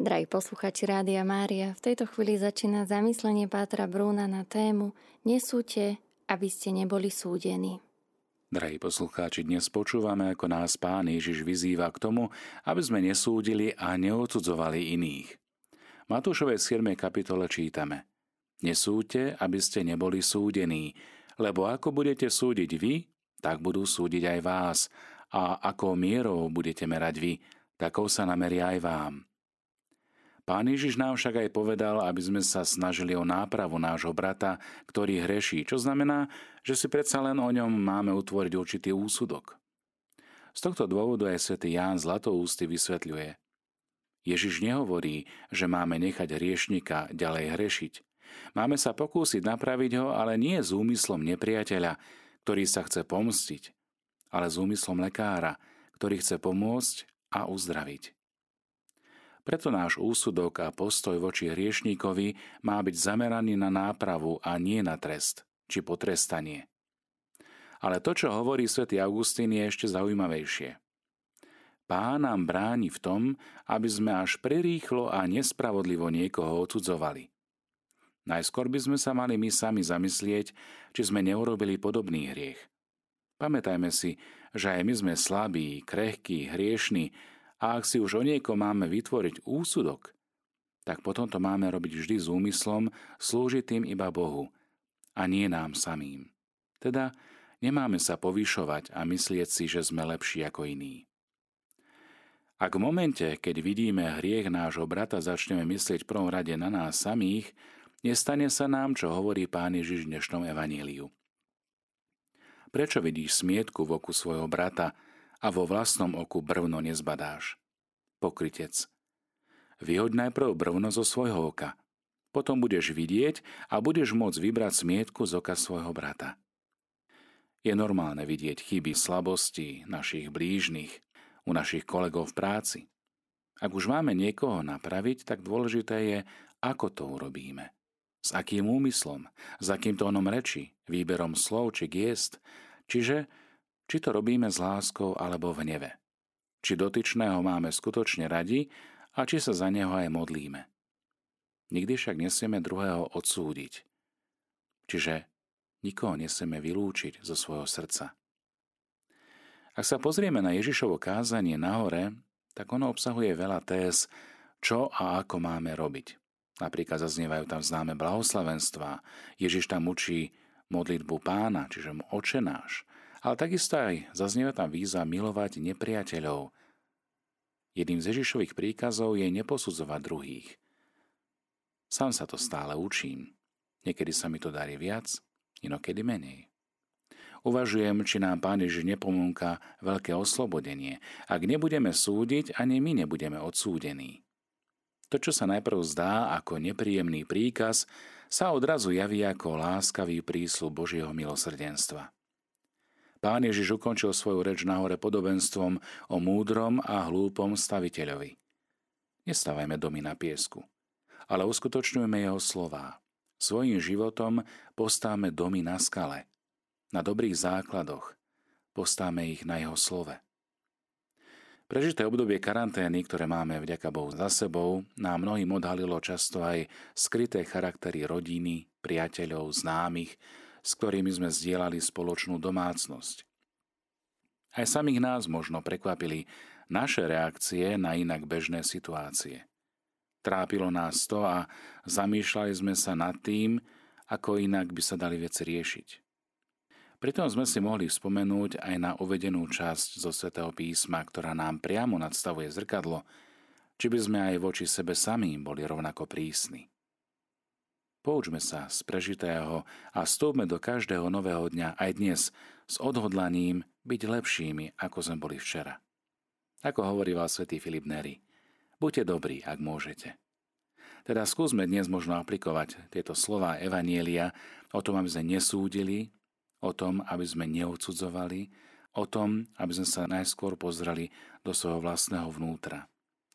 Drahí posluchači Rádia Mária, v tejto chvíli začína zamyslenie Pátra Brúna na tému Nesúte, aby ste neboli súdení. Drahí poslucháči, dnes počúvame, ako nás Pán Ježiš vyzýva k tomu, aby sme nesúdili a neodsudzovali iných. V Matúšovej 7. kapitole čítame Nesúďte, aby ste neboli súdení, lebo ako budete súdiť vy, tak budú súdiť aj vás, a ako mierou budete merať vy, takou sa nameria aj vám. Pán Ježiš nám však aj povedal, aby sme sa snažili o nápravu nášho brata, ktorý hreší, čo znamená, že si predsa len o ňom máme utvoriť určitý úsudok. Z tohto dôvodu aj svätý Ján Zlatoústy vysvetľuje. Ježiš nehovorí, že máme nechať hriešnika ďalej hrešiť. Máme sa pokúsiť napraviť ho, ale nie s úmyslom nepriateľa, ktorý sa chce pomstiť, ale s úmyslom lekára, ktorý chce pomôcť a uzdraviť. Preto náš úsudok a postoj voči hriešníkovi má byť zameraný na nápravu a nie na trest či potrestanie. Ale to, čo hovorí svätý Augustín, je ešte zaujímavejšie. Pán nám bráni v tom, aby sme až prirýchlo a nespravodlivo niekoho odsudzovali. Najskôr by sme sa mali my sami zamyslieť, či sme neurobili podobný hriech. Pamätajme si, že aj my sme slabí, krehkí, hriešní a ak si už o niekom máme vytvoriť úsudok, tak potom to máme robiť vždy s úmyslom slúžiť tým iba Bohu a nie nám samým. Teda nemáme sa povyšovať a myslieť si, že sme lepší ako iní. Ak v momente, keď vidíme hriech nášho brata, začneme myslieť prvom rade na nás samých, nestane sa nám, čo hovorí Pán Ježiš v dnešnom evaníliu. Prečo vidíš smietku v oku svojho brata a vo vlastnom oku brvno nezbadáš. Pokrytec. Vyhoď najprv brvno zo svojho oka. Potom budeš vidieť a budeš môcť vybrať smietku z oka svojho brata. Je normálne vidieť chyby, slabosti našich blížnych, u našich kolegov v práci. Ak už máme niekoho napraviť, tak dôležité je, ako to urobíme. S akým úmyslom, s akým tónom reči, výberom slov či giest, čiže či to robíme s láskou alebo v hneve. Či dotyčného máme skutočne radi a či sa za neho aj modlíme. Nikdy však nesieme druhého odsúdiť. Čiže nikoho nesieme vylúčiť zo svojho srdca. Ak sa pozrieme na Ježišovo kázanie nahore, tak ono obsahuje veľa téz, čo a ako máme robiť. Napríklad zaznievajú tam známe blahoslavenstva, Ježiš tam učí modlitbu pána, čiže mu očenáš. Ale takisto aj zaznieva tam víza milovať nepriateľov. Jedným z Ježišových príkazov je neposudzovať druhých. Sám sa to stále učím. Niekedy sa mi to darí viac, inokedy menej. Uvažujem, či nám Pán Ježiš nepomúka veľké oslobodenie. Ak nebudeme súdiť, ani my nebudeme odsúdení. To, čo sa najprv zdá ako nepríjemný príkaz, sa odrazu javí ako láskavý prísľub Božieho milosrdenstva. Pán Ježiš ukončil svoju reč nahore podobenstvom o múdrom a hlúpom staviteľovi. Nestávajme domy na piesku, ale uskutočňujeme jeho slová. Svojím životom postáme domy na skale, na dobrých základoch, postáme ich na jeho slove. Prežité obdobie karantény, ktoré máme vďaka Bohu za sebou, nám mnohým odhalilo často aj skryté charaktery rodiny, priateľov, známych, s ktorými sme zdieľali spoločnú domácnosť. Aj samých nás možno prekvapili naše reakcie na inak bežné situácie. Trápilo nás to a zamýšľali sme sa nad tým, ako inak by sa dali veci riešiť. Pritom sme si mohli spomenúť aj na uvedenú časť zo svätého písma, ktorá nám priamo nadstavuje zrkadlo, či by sme aj voči sebe samým boli rovnako prísni. Poučme sa z prežitého a stúpme do každého nového dňa aj dnes s odhodlaním byť lepšími, ako sme boli včera. Ako hovoríval svätý Filip Neri, buďte dobrí, ak môžete. Teda skúsme dnes možno aplikovať tieto slova Evanielia o tom, aby sme nesúdili, o tom, aby sme neodsudzovali, o tom, aby sme sa najskôr pozreli do svojho vlastného vnútra.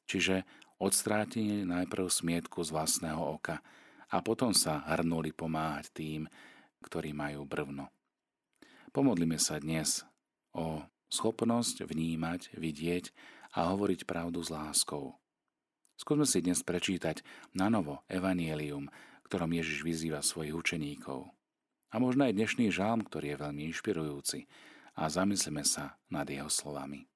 Čiže odstrátili najprv smietku z vlastného oka, a potom sa hrnuli pomáhať tým, ktorí majú brvno. Pomodlíme sa dnes o schopnosť vnímať, vidieť a hovoriť pravdu s láskou. Skúsme si dnes prečítať na novo Evangelium, ktorom Ježiš vyzýva svojich učeníkov. A možno aj dnešný žálm, ktorý je veľmi inšpirujúci a zamyslíme sa nad jeho slovami.